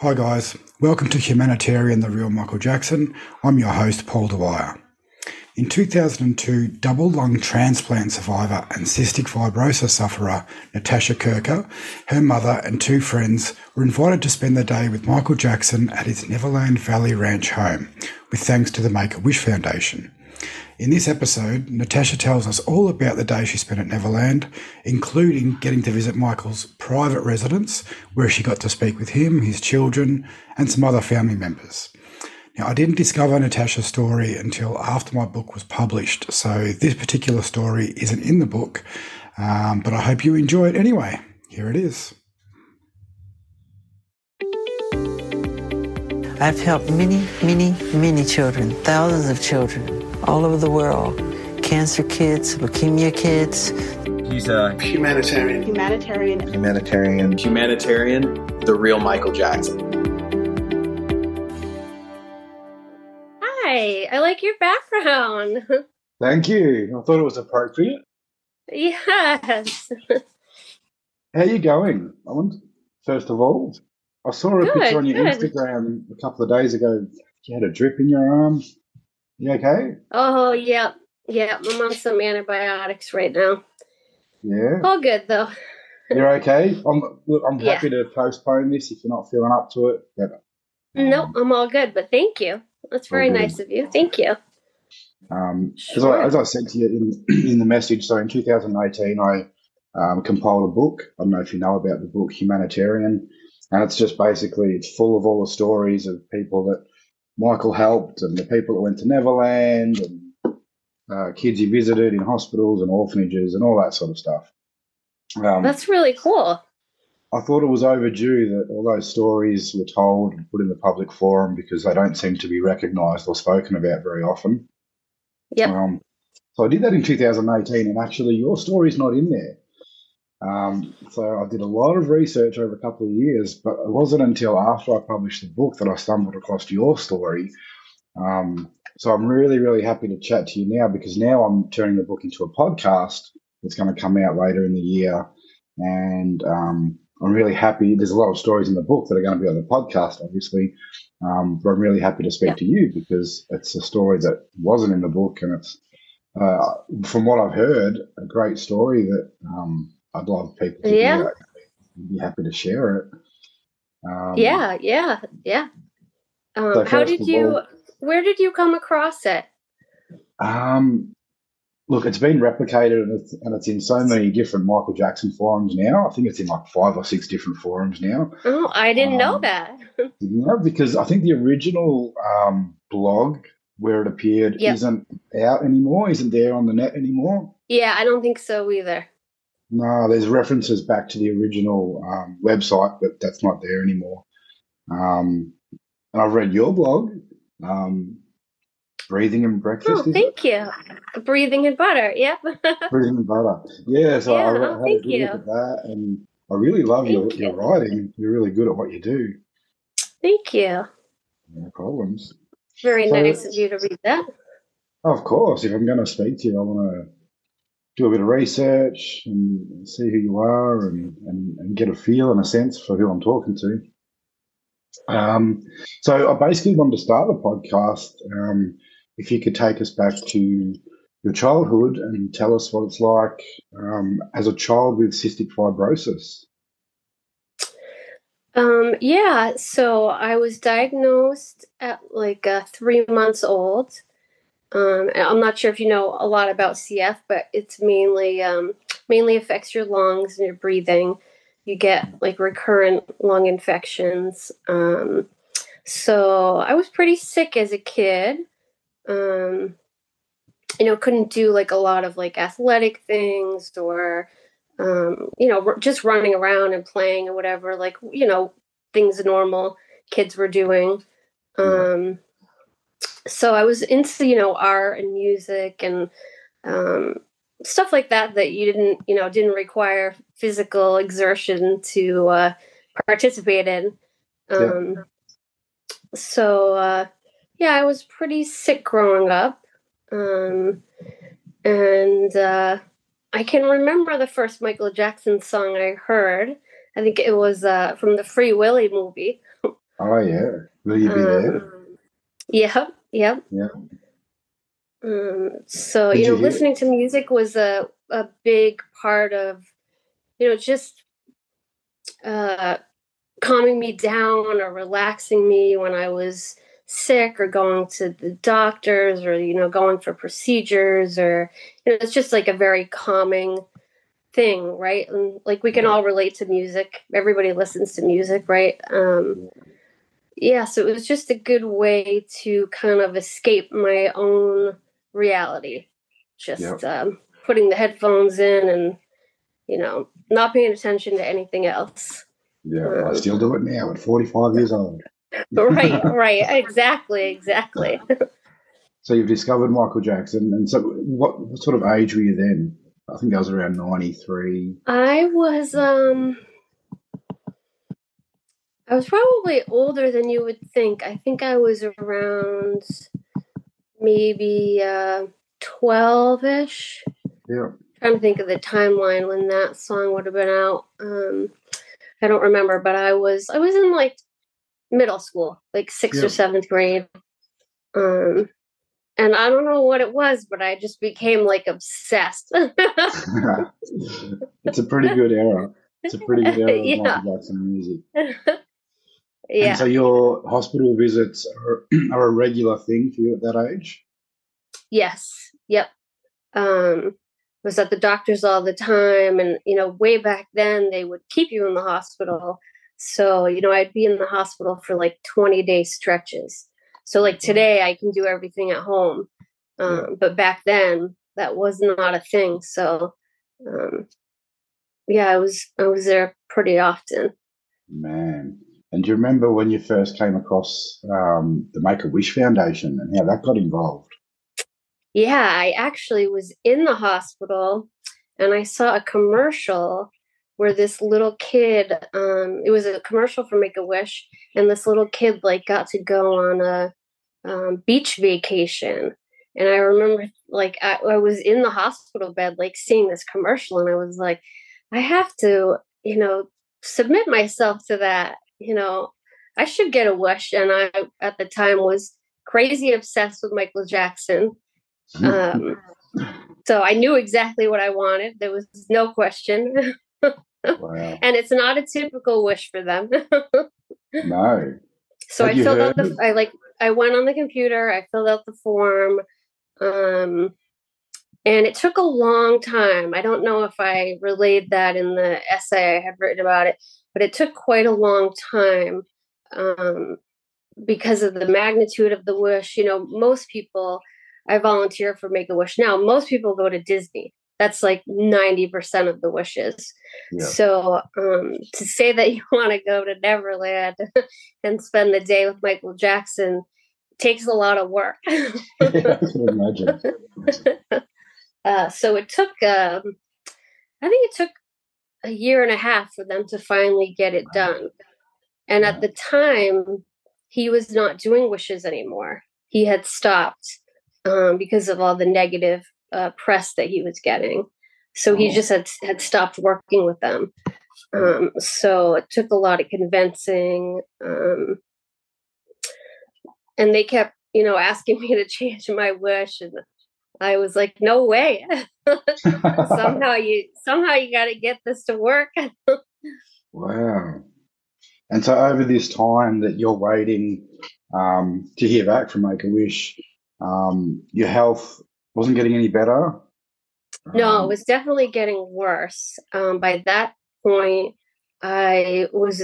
Hi, guys. Welcome to Humanitarian The Real Michael Jackson. I'm your host, Paul Dwyer. In 2002, double lung transplant survivor and cystic fibrosis sufferer Natasha Kirker, her mother, and two friends were invited to spend the day with Michael Jackson at his Neverland Valley Ranch home, with thanks to the Make a Wish Foundation. In this episode, Natasha tells us all about the day she spent at Neverland, including getting to visit Michael's private residence, where she got to speak with him, his children, and some other family members. Now, I didn't discover Natasha's story until after my book was published, so this particular story isn't in the book, um, but I hope you enjoy it anyway. Here it is. I've helped many, many, many children, thousands of children all over the world. Cancer kids, leukemia kids. He's a humanitarian. Humanitarian. Humanitarian. Humanitarian. The real Michael Jackson. Hi, I like your background. Thank you. I thought it was appropriate. Yes. How are you going, Ellen? First of all, I saw a Good, picture on your good. Instagram a couple of days ago. You had a drip in your arm. You okay? Oh, yeah. Yeah, I'm on some antibiotics right now. Yeah. All good, though. You're okay. I'm. I'm Yeah. happy to postpone this if you're not feeling up to it. But No, I'm all good, but thank you. That's very nice of you. Thank you. Um, Sure. as, I, as I said to you in, in the message, so in 2018, I um, compiled a book. I don't know if you know about the book Humanitarian, and it's just basically it's full of all the stories of people that Michael helped and the people that went to Neverland and uh, kids he visited in hospitals and orphanages and all that sort of stuff. Um, That's really cool. I thought it was overdue that all those stories were told and put in the public forum because they don't seem to be recognised or spoken about very often. Yep. Um, so I did that in 2018, and actually, your story's not in there. Um, so I did a lot of research over a couple of years, but it wasn't until after I published the book that I stumbled across your story. Um, so I'm really, really happy to chat to you now because now I'm turning the book into a podcast that's going to come out later in the year, and um, I'm really happy. There's a lot of stories in the book that are going to be on the podcast, obviously, um, but I'm really happy to speak Yeah. to you because it's a story that wasn't in the book, and it's uh, from what I've heard, a great story that um, I'd love people to Yeah. be happy to share it. Um, yeah, yeah, yeah. Um, So how did you, all- where did you come across it? Um, look, it's been replicated and it's, and it's in so many different Michael Jackson forums now. I think it's in like five or six different forums now. Oh, I didn't know Um, that. You know, because I think the original um, blog where it appeared Yep. isn't out anymore, isn't there on the net anymore. yeah, I don't think so either. No, there's references back to the original um, website, but that's not there anymore. Um, and I've read your blog, um, Breathing and Breakfast. Oh, it? thank you. Breathing and butter. Yep. Breathing and Butter. Yeah, so I Yeah, I oh, had thank a good you. look at that, and I really love your, your you. writing. You're really good at what you do. Thank you. No problems. Very So- nice of you to read that. Of course, if I'm going to speak to you, I want to do a bit of research and see who you are and, and, and get a feel and a sense for who I'm talking to. Um, so I basically wanted to start the podcast. Um, if you could take us back to your childhood and tell us what it's like um, as a child with cystic fibrosis. Um, yeah, so I was diagnosed at like uh, three months old. Um, I'm not sure if you know a lot about CF, but it's mainly um, mainly affects your lungs and your breathing. You get like recurrent lung infections. Um, so I was pretty sick as a kid. Um, you know, couldn't do like a lot of like athletic things or um, you know, r- just running around and playing or whatever, like, you know, things normal kids were doing. Um, so I was into, you know, art and music and um, stuff like that, that you didn't, you know, didn't require physical exertion to uh, participate in. Um, So, uh, yeah, I was pretty sick growing up. Um, and, uh, I can remember the first Michael Jackson song I heard. I think it was uh, from the Free Willy movie. Oh yeah, will you be there? Um, yep, yep. Yeah. Um, so Did you you know, hear- listening to music was a a big part of, you know, just uh, calming me down or relaxing me when I was sick or going to the doctors or you know going for procedures or you know it's just like a very calming thing right? And like we can all relate to music. Everybody listens to music right? Um yeah so it was just a good way to kind of escape my own reality just Yep. um, putting the headphones in and you know not paying attention to anything else Yeah, I still do it now at 45 years old. right right exactly exactly So you've discovered Michael Jackson, and so what, what sort of age were you then? I think I was around 93. I was um I was probably older than you would think. I think I was around maybe uh 12ish. Yeah, Trying to think of the timeline when that song would have been out. Um I don't remember, but I was I was in like middle school, like 6th Yeah. or 7th grade. Um and I don't know what it was, but I just became like obsessed. it's a pretty good era. It's a pretty good era of Yeah. Michael Jackson music. yeah. And so your hospital visits are, are a regular thing for you at that age? Yes. Yep. Um, was at the doctor's all the time, and you know, way back then they would keep you in the hospital. So you know, I'd be in the hospital for like twenty day stretches. So like today, I can do everything at home, um, but back then that was not a thing. So um, yeah, I was I was there pretty often. Man. And do you remember when you first came across um, the Make a Wish Foundation and how that got involved? Yeah, I actually was in the hospital and I saw a commercial where this little kid um it was a commercial for Make a Wish and this little kid like got to go on a um, beach vacation and I remember like I, I was in the hospital bed like seeing this commercial and I was like I have to you know submit myself to that you know I should get a wish and I at the time was crazy obsessed with Michael Jackson um, so I knew exactly what I wanted. There was no question. wow. and it's not a typical wish for them. No. so Had I filled out the I like I went on the computer, I filled out the form. Um and it took a long time. I don't know if I relayed that in the essay I had written about it, but it took quite a long time um, because of the magnitude of the wish. You know, most people, I volunteer for Make a Wish now, most people go to Disney. That's like 90% of the wishes. Yeah. So um, to say that you want to go to Neverland and spend the day with Michael Jackson takes a lot of work. I can imagine. uh, so it took, um, I think it took a year and a half for them to finally get it done. And at the time, he was not doing wishes anymore. He had stopped um, because of all the negative uh, press that he was getting. So he Oh. just had had stopped working with them. Um, so it took a lot of convincing, um, and they kept, you know, asking me to change my wish, and I was like, "No way! somehow you somehow you got to get this to work." Wow. And so over this time that you're waiting um, to hear back from Make a Wish, um, your health wasn't getting any better. No, Um, it was definitely getting worse. Um, by that point, I was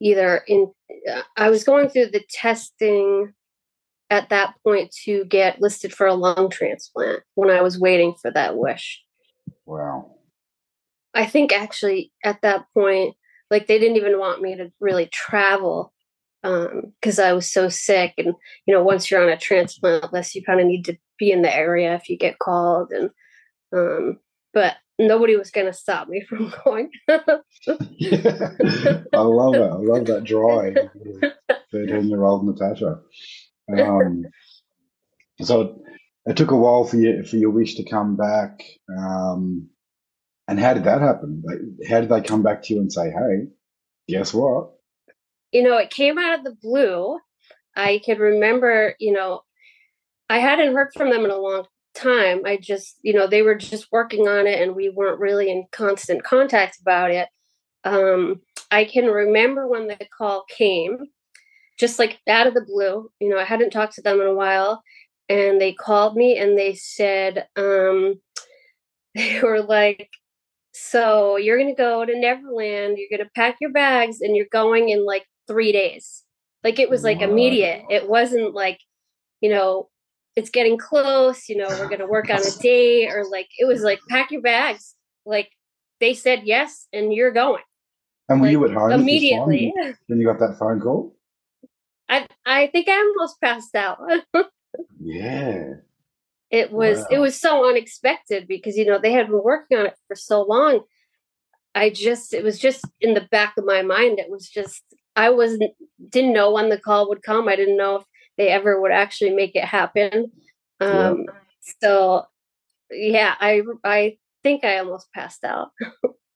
either in, uh, I was going through the testing at that point to get listed for a lung transplant when I was waiting for that wish. Wow. I think actually at that point, like they didn't even want me to really travel because I was so sick. And, you know, once you're on a transplant list, you kind of need to be in the area if you get called. And, um, but nobody was going to stop me from going. I love it. I love that drive. Thirteen-year-old Natasha. Um, so it, took a while for you for your wish to come back. Um, and how did that happen? Like, how did they come back to you and say, "Hey, guess what? you know, it came out of the blue. I could remember, you know, I hadn't heard from them in a long time. I just, you know, they were just working on it and we weren't really in constant contact about it. Um, I can remember when the call came, just like out of the blue. You know, I hadn't talked to them in a while and they called me and they said, um, they were like, so you're going to go to Neverland, you're going to pack your bags, and you're going in like three days. Like it was like immediate. It wasn't like, you know, it's getting close, you know, we're going to work on a date or like it was like pack your bags. Like they said yes and you're going. And were Like, you at home immediately. when you got that phone call? I I think I almost passed out. Yeah. it was it was so unexpected because you know they had been working on it for so long. I just it was just in the back of my mind. It was just I wasn't didn't know when the call would come. I didn't know if they ever would actually make it happen. Yeah. Um so yeah, I I think I almost passed out.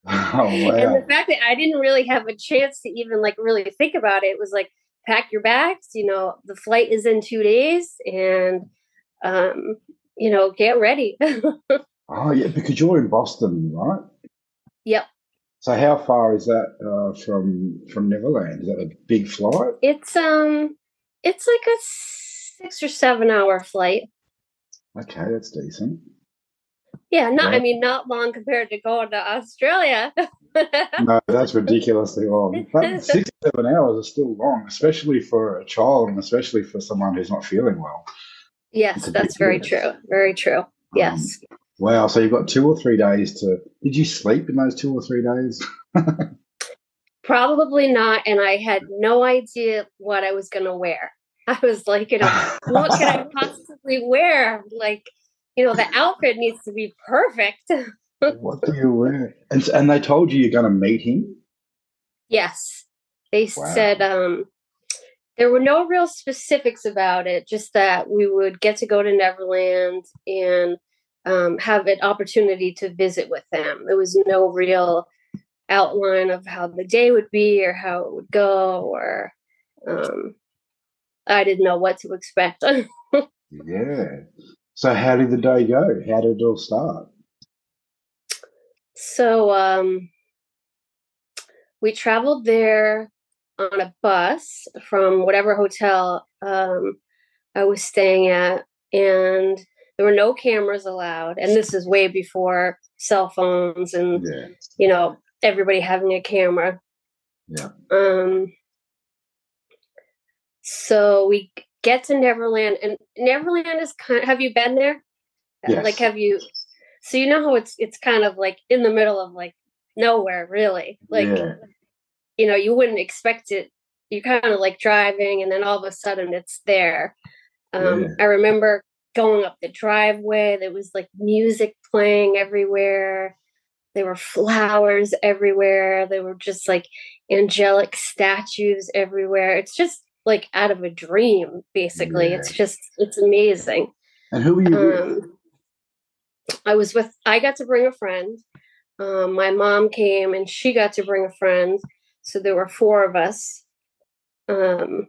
Oh And the fact that I didn't really have a chance to even like really think about it was like pack your bags, you know, the flight is in 2 days and um you know, get ready. Oh yeah, because you're in Boston, right? yep. So how far is that uh, from from Neverland? Is that a big flight? It's um it's like a 6 or 7 hour flight. Okay, that's decent. Yeah, not I mean not long compared to going to Australia. No, that's ridiculously long. But six seven hours is still long, especially for a child and especially for someone who's not feeling well. yes, that's very true. Very true. Um, Yes. Wow. So you've got two or three days to. Did you sleep in those two or three days? Probably not and I had no idea what I was going to wear. I was like, you know, what can I possibly wear? Like, you know, the outfit needs to be perfect. What do you wear? And and they told you you're going to meet him. yes. They Wow. said um there were no real specifics about it, just that we would get to go to Neverland and um, have an opportunity to visit with them. There was no real outline of how the day would be or how it would go, or um, I didn't know what to expect. Yeah. So how did the day go? How did it all start? So um, we traveled there on a bus from whatever hotel um, I was staying at, and there were no cameras allowed. And this is way before cell phones and Yeah. you know everybody having a camera. Yeah. Um. So we get to Neverland, and Neverland is kind. Have you been there? Yes. Like, have you? So you know how it's it's kind of like in the middle of like nowhere, really. Like, Yeah. you know, you wouldn't expect it. You're kind of like driving, and then all of a sudden it's there. Um, Yeah. I remember going up the driveway. There was like music playing everywhere. There were flowers everywhere. There were just like angelic statues everywhere. It's just like out of a dream, basically. Yeah. It's just, it's amazing. And who were you? Um, I was with, I got to bring a friend. Um, my mom came and she got to bring a friend. So there were four of us. Um,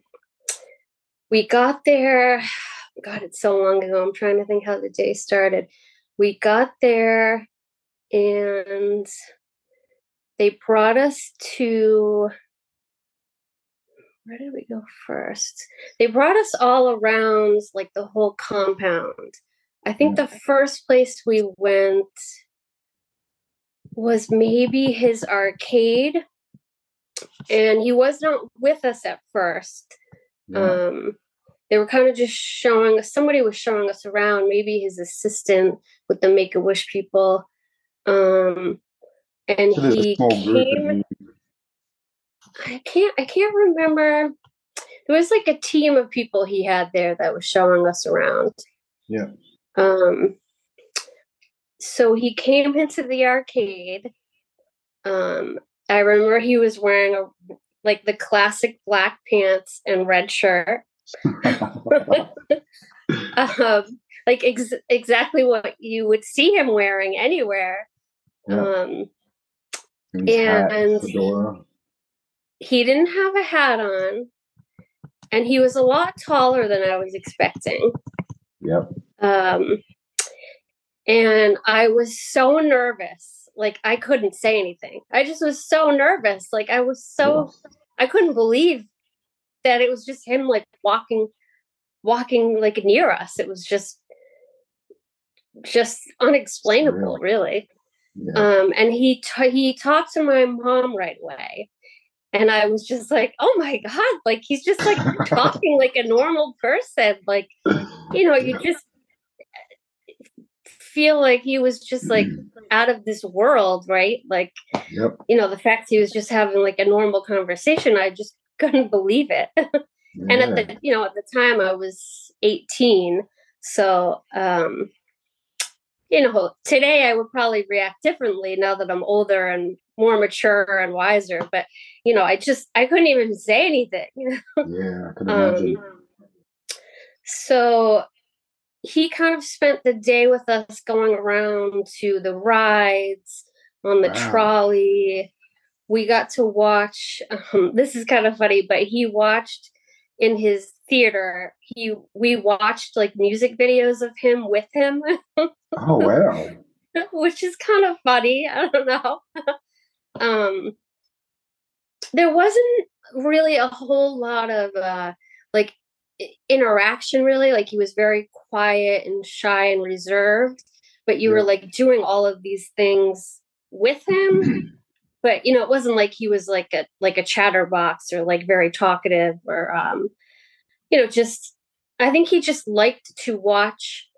we got there, God, it's so long ago. I'm trying to think how the day started. We got there and they brought us to where did we go first? They brought us all around like the whole compound. I think the first place we went was maybe his arcade. And he was not with us at first. Yeah. Um, they were kind of just showing us, somebody was showing us around, maybe his assistant with the Make a Wish people. Um, and so he a small group came. I can't I can't remember. There was like a team of people he had there that was showing us around. Yeah. Um so he came into the arcade. Um I remember he was wearing a like the classic black pants and red shirt. Um like ex- exactly what you would see him wearing anywhere. Yeah. Um And hat, And- he didn't have a hat on, and he was a lot taller than I was expecting. Yep. Um, and I was so nervous. Like I couldn't say anything. I just was so nervous. Like I was so I couldn't believe that it was just him like walking walking like near us. It was just just unexplainable, really. Yeah. Um, and he t- he talked to my mom right away, and I was just like, "Oh my god!" Like he's just like talking like a normal person. Like you know, you just feel like he was just like out of this world, right? Like Yep. you know, the fact he was just having like a normal conversation, I just couldn't believe it. and at the you know at the time I was 18, so um you know, today I would probably react differently now that I'm older and more mature and wiser. But you know, I just I couldn't even say anything. You know? yeah, I can imagine. Um, so he kind of spent the day with us going around to the rides on the Wow. trolley. We got to watch. Um, this is kind of funny, but he watched in his theater. He we watched like music videos of him with him, oh wow. which is kind of funny. I don't know. um, there wasn't really a whole lot of uh, like interaction. Really, like he was very quiet and shy and reserved. But you were like doing all of these things with him. but you know, it wasn't like he was like a like a chatterbox or like very talkative or um, you know, just I think he just liked to watch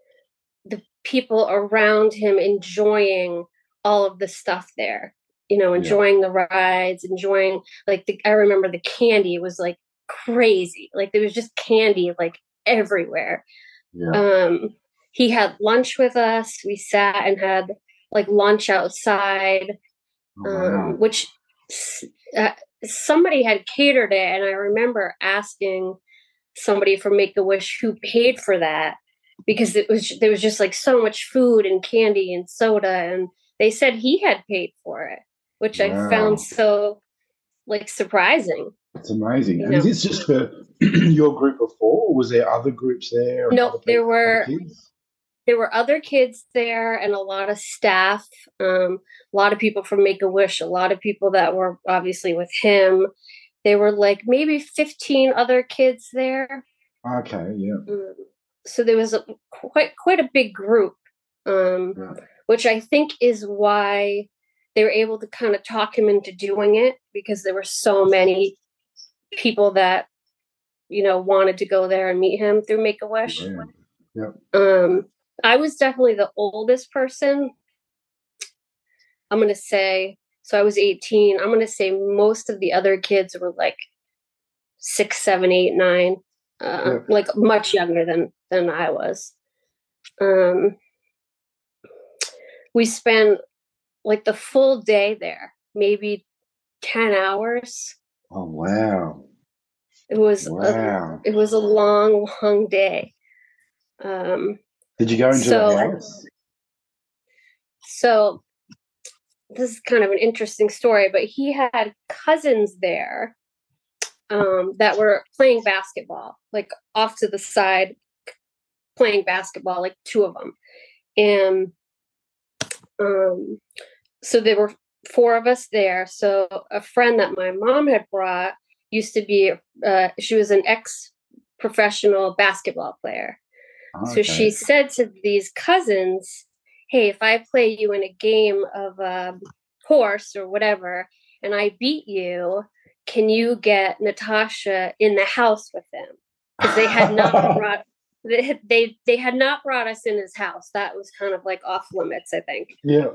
the people around him enjoying all of the stuff there. You know, Yeah. enjoying the rides, enjoying like the I remember the candy was like crazy. Like there was just candy like everywhere. Yeah. Um he had lunch with us. We sat and had like lunch outside Oh, wow. um, which uh, somebody had catered it, and I remember asking somebody from Make a Wish who paid for that because it was there was just like so much food and candy and soda, and they said he had paid for it, which I found so like surprising. It's amazing. you And is this just for your group of four, or was there other groups there? No, there were- There were other kids there and a lot of staff, um, a lot of people from Make a Wish, a lot of people that were obviously with him. There were like maybe 15 other kids there. Okay, yeah. Um, so there was a, quite quite a big group, um, Yeah. which I think is why they were able to kind of talk him into doing it because there were so many people that you know wanted to go there and meet him through Make a Wish. Yeah. Um, I was definitely the oldest person. I'm gonna say so. I was 18. I'm gonna say most of the other kids were like six, seven, eight, nine, uh, Yeah. like much younger than than I was. Um, we spent like the full day there, maybe 10 hours. Oh wow. It was a, Wow. it was a long, long day. Um, Did you go into So- the house? so this is kind of an interesting story, but he had cousins there um, that were playing basketball, like off to the side, playing basketball, like two of them. And um, so there were four of us there. So a friend that my mom had brought used to be, uh, she was an ex professional basketball player. So she said to these cousins, "Hey, if I play you in a game of um, horse or whatever, and I beat you, can you get Natasha in the house with them?" Because they had not brought they, they they had not brought us in his house. That was kind of like off limits, I think. yeah.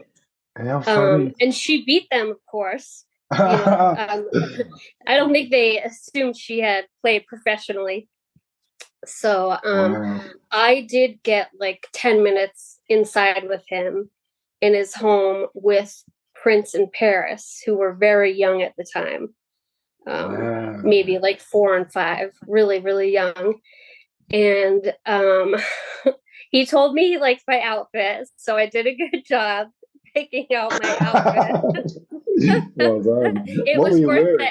Um, and she beat them, of course. You know, um, I don't think they assumed she had played professionally. So um, Wow. I did get like 10 minutes inside with him in his home with Prince and Paris, who were very young at the time. Um, Wow. maybe like four and five, really, really young. And um, he told me he liked my outfit. So I did a good job picking out my outfit. well done. it What was worth the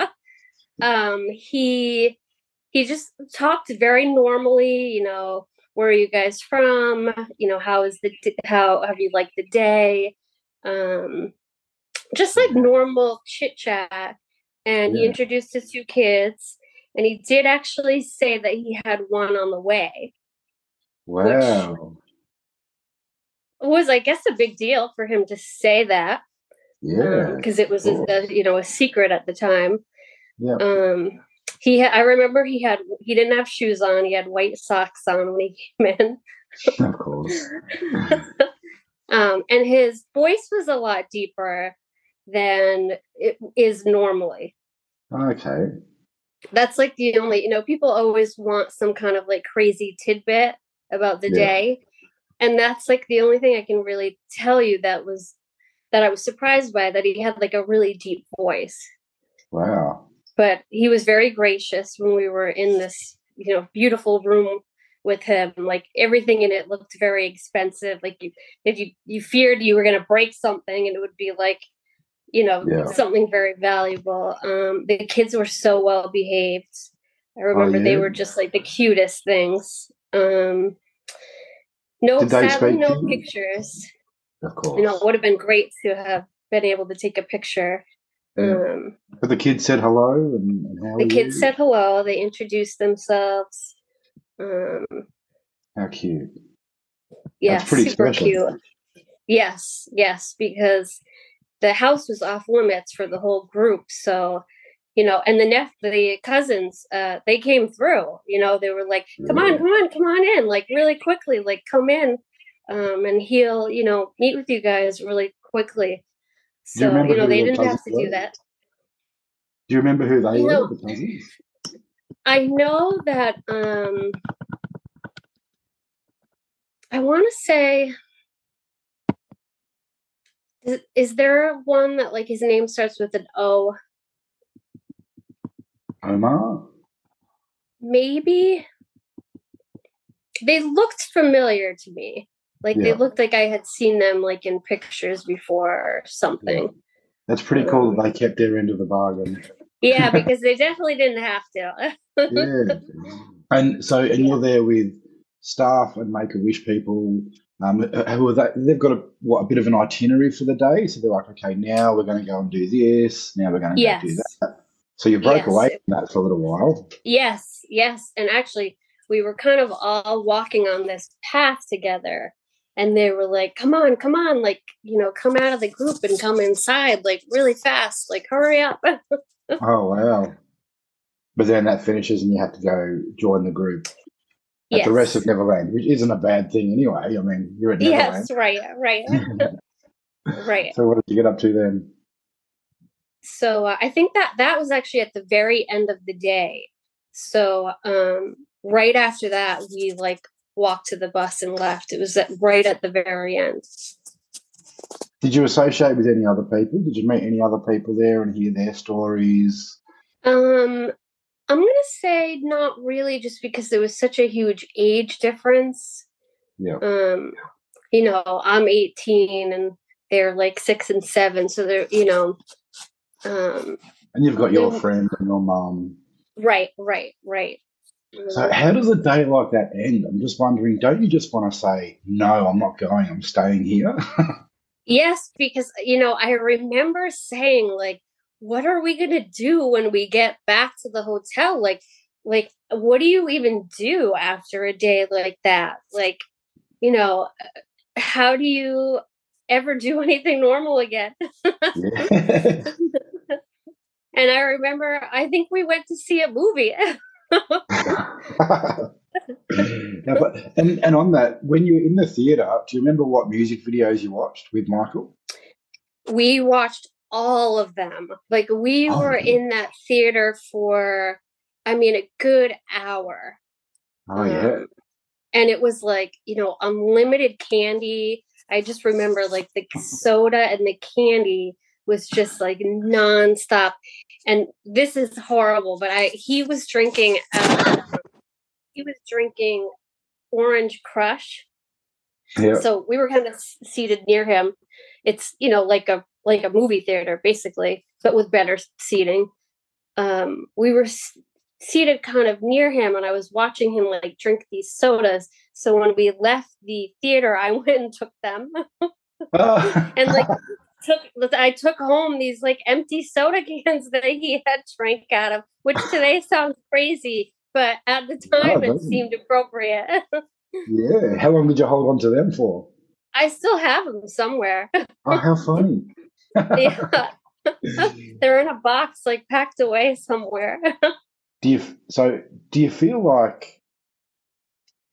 effort. um, he he just talked very normally. You know, where are you guys from? You know, how is the how have you liked the day? Um, just like normal chit chat. And he introduced his two kids, and he did actually say that he had one on the way. Wow. Was, I guess, a big deal for him to say that. Yeah. because it was cool. a, you know a secret at the time. Yeah. Um, he ha- I remember he had he didn't have shoes on. He had white socks on when he came in. Of course. um, and his voice was a lot deeper than it is normally. Okay. That's like the only you know people always want some kind of like crazy tidbit about the Yeah. day, and that's like the only thing I can really tell you that was that I was surprised by that he had like a really deep voice. Wow. but he was very gracious when we were in this you know beautiful room with him like everything in it looked very expensive like you if you you feared you were going to break something and it would be like you know Yeah. something very valuable um the kids were so well behaved i remember they Oh, yeah? were just like the cutest things um no Did sadly no you? pictures Of course. you know it would have been great to have been able to take a picture Yeah. um But the kids said hello and, and how the kids you? said hello they introduced themselves um how cute. yeah pretty super special. cute yes yes because the house was off limits for the whole group so you know and the nep- the cousins uh they came through you know they were like come on come on come on in like really quickly like come in um and he'll you know meet with you guys really quickly Do you so you know they didn't have to do that Do you remember who they You were, know- the cousins? I know that um I want to say is, is there one that like his name starts with an O? Omar? Maybe they looked familiar to me. Like Yeah. they looked like I had seen them like in pictures before or something. That's pretty cool that they kept their end of the bargain. Yeah, because they definitely didn't have to. yeah. And so, and you're there with staff and Make a Wish people. Um, who are they? They've got a what a bit of an itinerary for the day. So they're like, okay, now we're going to go and do this. Now we're going to Yes. go do that. So you broke Yes. away from that for a little while. Yes, yes. And actually, we were kind of all walking on this path together. And they were like, come on, come on, like, you know, come out of the group and come inside, like, really fast, like, hurry up. Oh wow! But then that finishes, and you have to go join the group at yes. the rest of Neverland, which isn't a bad thing anyway. I mean, you're at Neverland. Yes, right, right, right. So what did you get up to then? So uh, I think that that was actually at the very end of the day. So um, right after that, we like walked to the bus and left. It was at, right at the very end. Did you associate with any other people? Did you meet any other people there and hear their stories? Um, I'm gonna say not really, just because there was such a huge age difference. Yeah. Um, you know, I'm 18 and they're like six and seven, so they're you know, um, And you've got your friend and your mum. right, right, right. So how does a day like that end? I'm just wondering, don't you just want to say, no, I'm not going, I'm staying here? Yes, because you know, I remember saying like, "What are we gonna do when we get back to the hotel? Like, like, what do you even do after a day like that? Like, you know, how do you ever do anything normal again?" yeah. And I remember, I think we went to see a movie. Now, but, and, and on that, when you were in the theatre, do you remember what music videos you watched with Michael? we watched all of them. Like, we of were them? in that theater for, I mean, a good hour. Oh, yeah. Um, and it was like, you know, unlimited candy. I just remember like the soda and the candy was just like nonstop. And this is horrible, but I he was drinking uh, he was drinking orange crush. Yeah. So we were kind of seated near him. It's, you know, like a like a movie theater basically, but with better seating. Um, we were s- seated kind of near him, and I was watching him like drink these sodas. So when we left the theater, I went and took them, and like took I took home these like empty soda cans that he had drank out of, which today sounds crazy, but at the time it seemed appropriate. yeah. How long did you hold on to them for? I still have them somewhere. Oh, how funny. yeah. They're in a box, like packed away somewhere. do you so do you feel like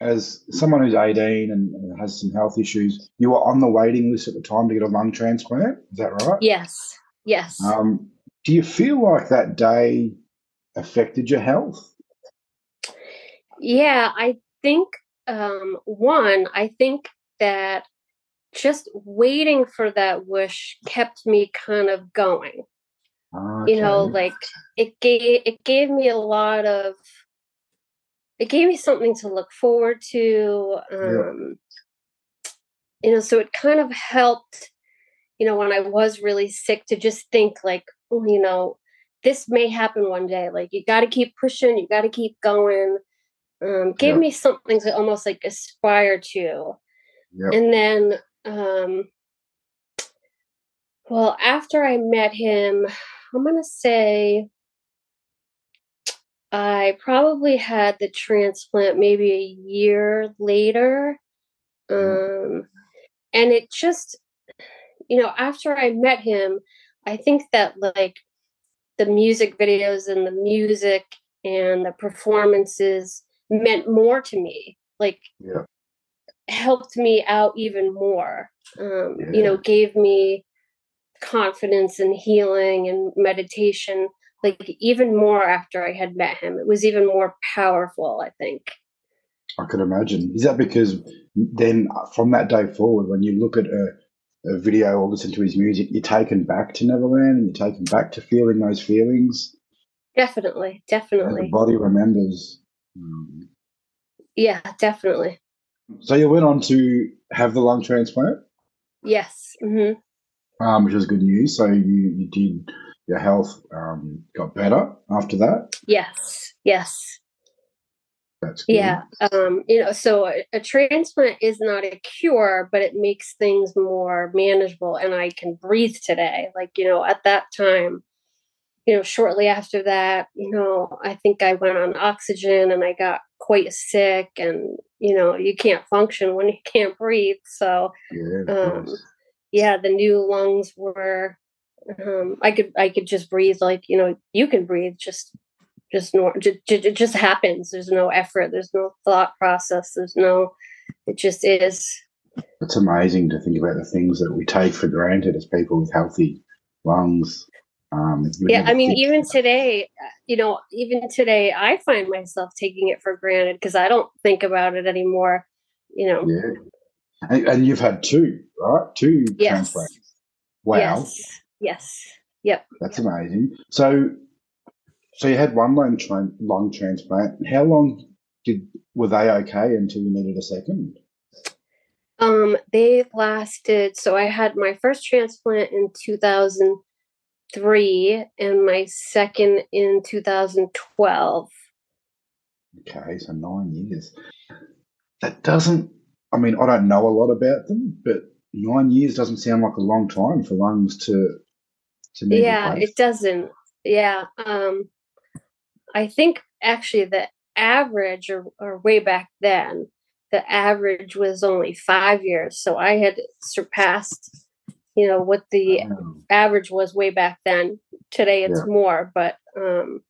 as someone who's 18 and, has some health issues you were on the waiting list at the time to get a lung transplant is that right yes. Yes. um, do you feel like that day affected your health Yeah, I think um one, I think that just waiting for that wish kept me kind of going. You know, like it gave it gave me a lot of it gave me something to look forward to. Um you know, so it kind of helped, you know, when I was really sick to just think like, oh, you know, this may happen one day. Like you got to keep pushing, you got to keep going. Um, gave Yeah. me something to almost like aspire to. Yep. And then, um, well, after I met him, I'm gonna say I probably had the transplant maybe a year later. Um, and it just, you know, after I met him, I think that like the music videos and the music and the performances meant more to me. Like Yeah. helped me out even more. Um, Yeah. You know, gave me confidence and healing and meditation. Like even more after I had met him, it was even more powerful. I think. I could imagine. Is that because then uh, from that day forward, when you look at a, a video or listen to his music, you're taken back to Neverland and you're taken back to feeling those feelings? Definitely, And the definitely. body remembers. Yeah, definitely. so you went on to have the lung transplant, Yes. hmm um, which was good news. So you, you did, your health um, got better after that. Yes. Yes. That's good. Yeah. Um, you know, so a, a transplant is not a cure, but it makes things more manageable and I can breathe today. Like, you know, at that time, you know, shortly after that, you know, I think I went on oxygen and I got quite sick and, you know, you can't function when you can't breathe. So, Yeah, um, yeah, the new lungs were um I could I could just breathe like, you know, you can breathe just just nor just, it just happens. There's no effort, there's no thought process, there's no it just is. It's amazing to think about the things that we take for granted as people with healthy lungs. Um, Yeah, I mean even today, uh, you know, even today I find myself taking it for granted because I don't think about it anymore, you know. Yeah. And, and you've had two, right? Two Yes. transplants. Wow. Yes. Yes. Yep. That's amazing. So, so you had one lung, tra- lung transplant. How long did were they okay until you needed a second? Um, they lasted. So I had my first transplant in 2003 and my second in 2012. Okay, so nine years. That doesn't. I mean, I don't know a lot about them, but nine years doesn't sound like a long time for lungs to to Yeah, replaced. it doesn't. Yeah. Um, I think actually the average, or, or way back then, the average was only five years. So I had surpassed, you know, what the Wow. average was way back then. Today it's Yeah. more, but um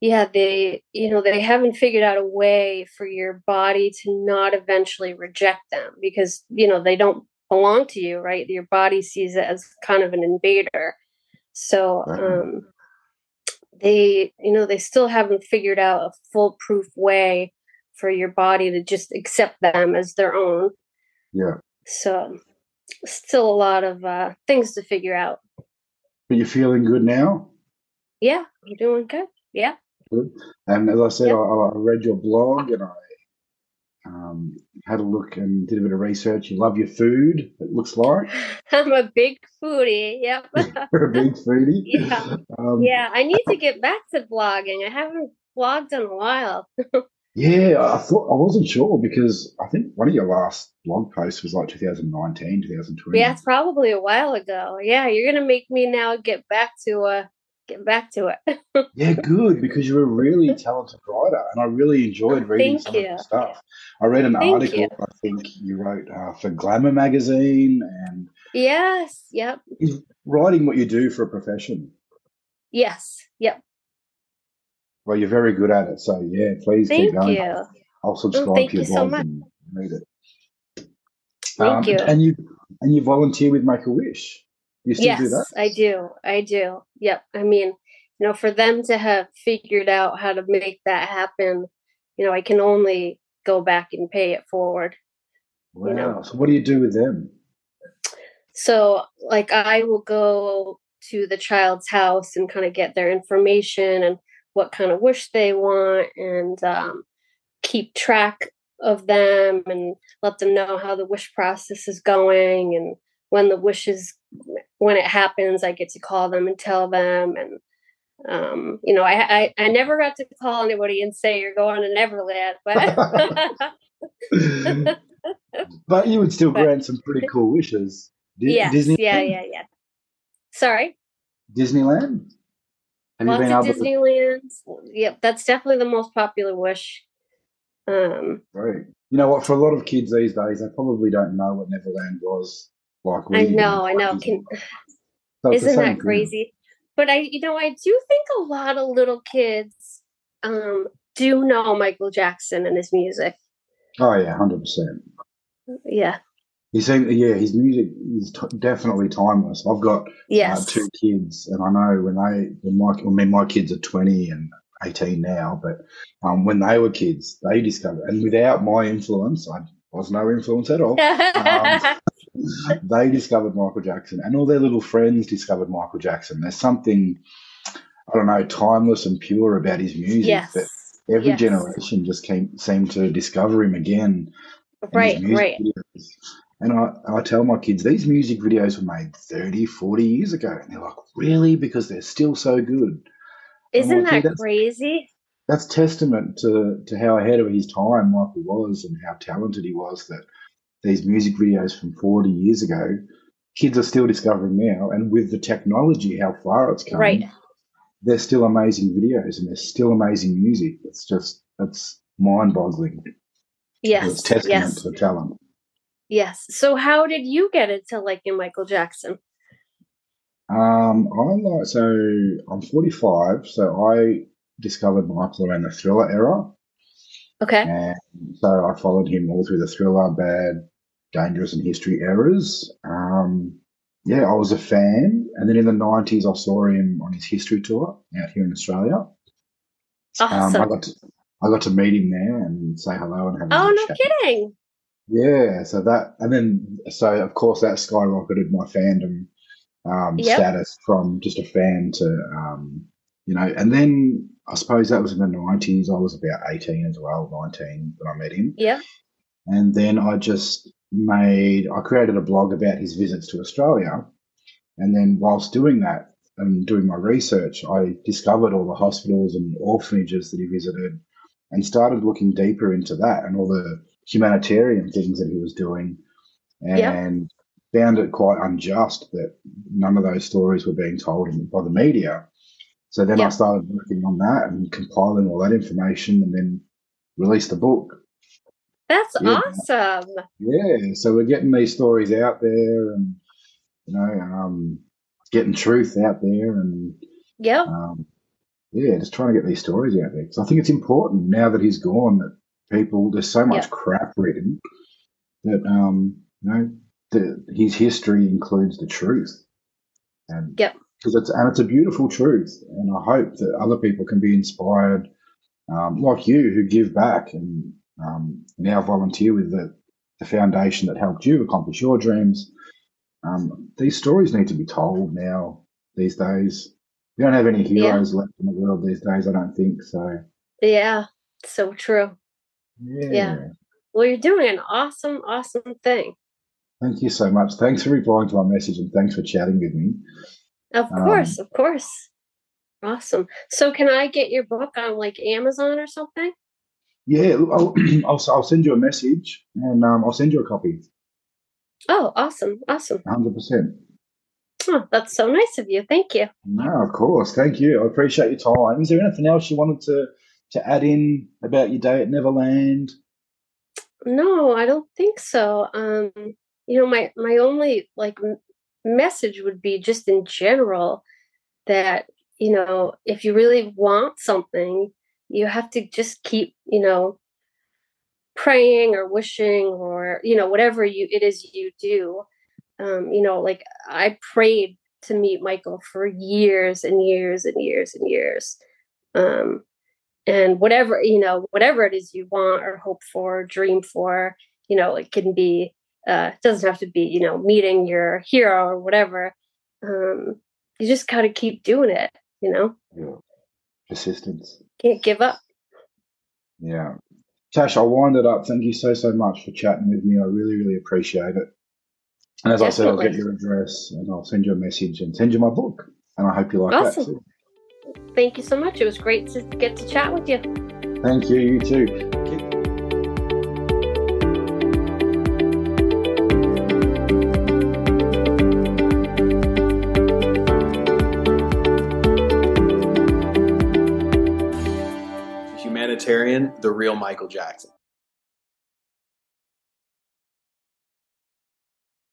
yeah, they you know, they haven't figured out a way for your body to not eventually reject them because, you know, they don't belong to you, right? Your body sees it as kind of an invader. So um they you know, they still haven't figured out a foolproof way for your body to just accept them as their own. Yeah, So still a lot of uh things to figure out. but you're feeling good now. Yeah, you're doing good. Yeah. And as I said. I, I read your blog and I Um, had a look and did a bit of research. You love your food, it looks like. I'm a big foodie. Yep. You're a big foodie. Yeah. Um, yeah, I need to get back to blogging. I haven't blogged in a while. Yeah, I thought I wasn't sure because I think one of your last blog posts was like 2019, 2020. Yeah, it's probably a while ago. Yeah, you're gonna make me now get back to uh get back to it. Yeah, good because you're a really talented writer, and I really enjoyed reading Thank some you. of your stuff. I read an Thank article you. I think you wrote uh, for Glamour magazine, and yes. Yep. is writing what you do for a profession. Yes. Yep. Well, you're very good at it, so yeah, please Thank keep going. you. I'll subscribe thank to your you so blog much. and read it. Thank you. And you and you volunteer with Make a Wish. You still yes, do that? I do. I do. Yep. I mean, you know, for them to have figured out how to make that happen, you know, I can only go back and pay it forward. Wow. you know. So what do you do with them? So, like, I will go to the child's house and kind of get their information and what kind of wish they want and um, keep track of them and let them know how the wish process is going and when the wish is when it happens i get to call them and tell them and um, you know I, I i never got to call anybody and say you're going to neverland but but you would still But- grant some pretty cool wishes. Di- yes Disney, yeah yeah yeah sorry Disneyland. Have Lots of able to? Yep, that's definitely the most popular wish. Um, Right. You know what? For a lot of kids these days, they probably don't know what Neverland was I know, I know. Can, So isn't that thing. crazy? But I, you know, I do think a lot of little kids um, do know Michael Jackson and his music. Oh yeah, hundred percent. Yeah. He seemed, yeah, his music is t- definitely timeless. I've got uh, Yes. two kids, and I know when they, when my, I mean, my kids are twenty and eighteen now, but um, when they were kids, they discovered, and without my influence, I was no influence at all. um, they discovered Michael Jackson, and all their little friends discovered Michael Jackson. There's something, I don't know, timeless and pure about his music yes. that every Yes. generation just came, seemed to discover him again. Right. Right. videos. And I, I tell my kids, these music videos were made 30, 40 years ago. And they're like, really? Because they're still so good. Isn't like, that that's- crazy? That's testament to, to how ahead of his time Michael was and how talented he was that these music videos from 40 years ago, kids are still discovering now. And with the technology, how far it's come, Right. they're still amazing videos and they're still amazing music. It's just, it's mind boggling. Yes. It's Yes. testament Yes. to talent. Yes. So, how did you get into liking Michael Jackson? Um, I like so I'm 45, so I discovered Michael around the Thriller era, Okay. and so I followed him all through the Thriller, Bad, Dangerous, and History errors. Um, yeah, I was a fan, and then in the 90s, I saw him on his History tour out here in Australia. Um, Awesome. I got to I got to meet him there and say hello and have a oh, no chat. kidding. Yeah, so that, and then, so of course that skyrocketed my fandom um, Yep. status from just a fan to, um, you know, and then I suppose that was in the 90s. I was about 18 as well, 19 when I met him. Yeah. And then I just made, I created a blog about his visits to Australia. And then whilst doing that and doing my research, I discovered all the hospitals and orphanages that he visited and started looking deeper into that and all the humanitarian things that he was doing and found it quite unjust that none of those stories were being told by the media. So then I started working on that and compiling all that information and then released the book. That's Yeah. awesome. Yeah, so we're getting these stories out there and, you know, um, getting truth out there and Yep. um, yeah, just trying to get these stories out there because I think it's important now that he's gone that people there's so much Yep. crap written that um, you know the, his history includes the truth and Yep. because it's and it's a beautiful truth and I hope that other people can be inspired um, like you who give back and um, now volunteer with the, the foundation that helped you accomplish your dreams. Um, these stories need to be told now these days. We don't have any heroes left in the world these days, I don't think. So Yeah. So true. yeah. Yeah. Well, you're doing an awesome, awesome thing. Thank you so much. Thanks for replying to my message and thanks for chatting with me. Of Um, course, of course. Awesome. So, can I get your book on like Amazon or something? Yeah, I'll, I'll, I'll send you a message and um, I'll send you a copy. Oh, awesome, awesome. 100%. Oh, that's so nice of you. Thank you. No, of course. Thank you. I appreciate your time. Is there anything else you wanted to, to add in about your day at Neverland? No, I don't think so. Um, you know, my my only like m- message would be just in general that you know, if you really want something, you have to just keep, you know, praying or wishing or you know whatever you it is you do. Um, you know, like I prayed to meet Michael for years and years and years and years. Um, and whatever you know whatever it is you want or hope for dream for you know it can be uh it doesn't have to be you know meeting your hero or whatever um you just gotta keep doing it you know Yeah. Persistence. Can't give up Yeah. Tash, I'll wind it up. Thank you so, so much for chatting with me. I really, really appreciate it. And as I said, I'll get your address and I'll send you a message and send you my book. And I hope you like Awesome. that too. thank you so much it was great to get to chat with you Thank you. You too. The real Michael Jackson.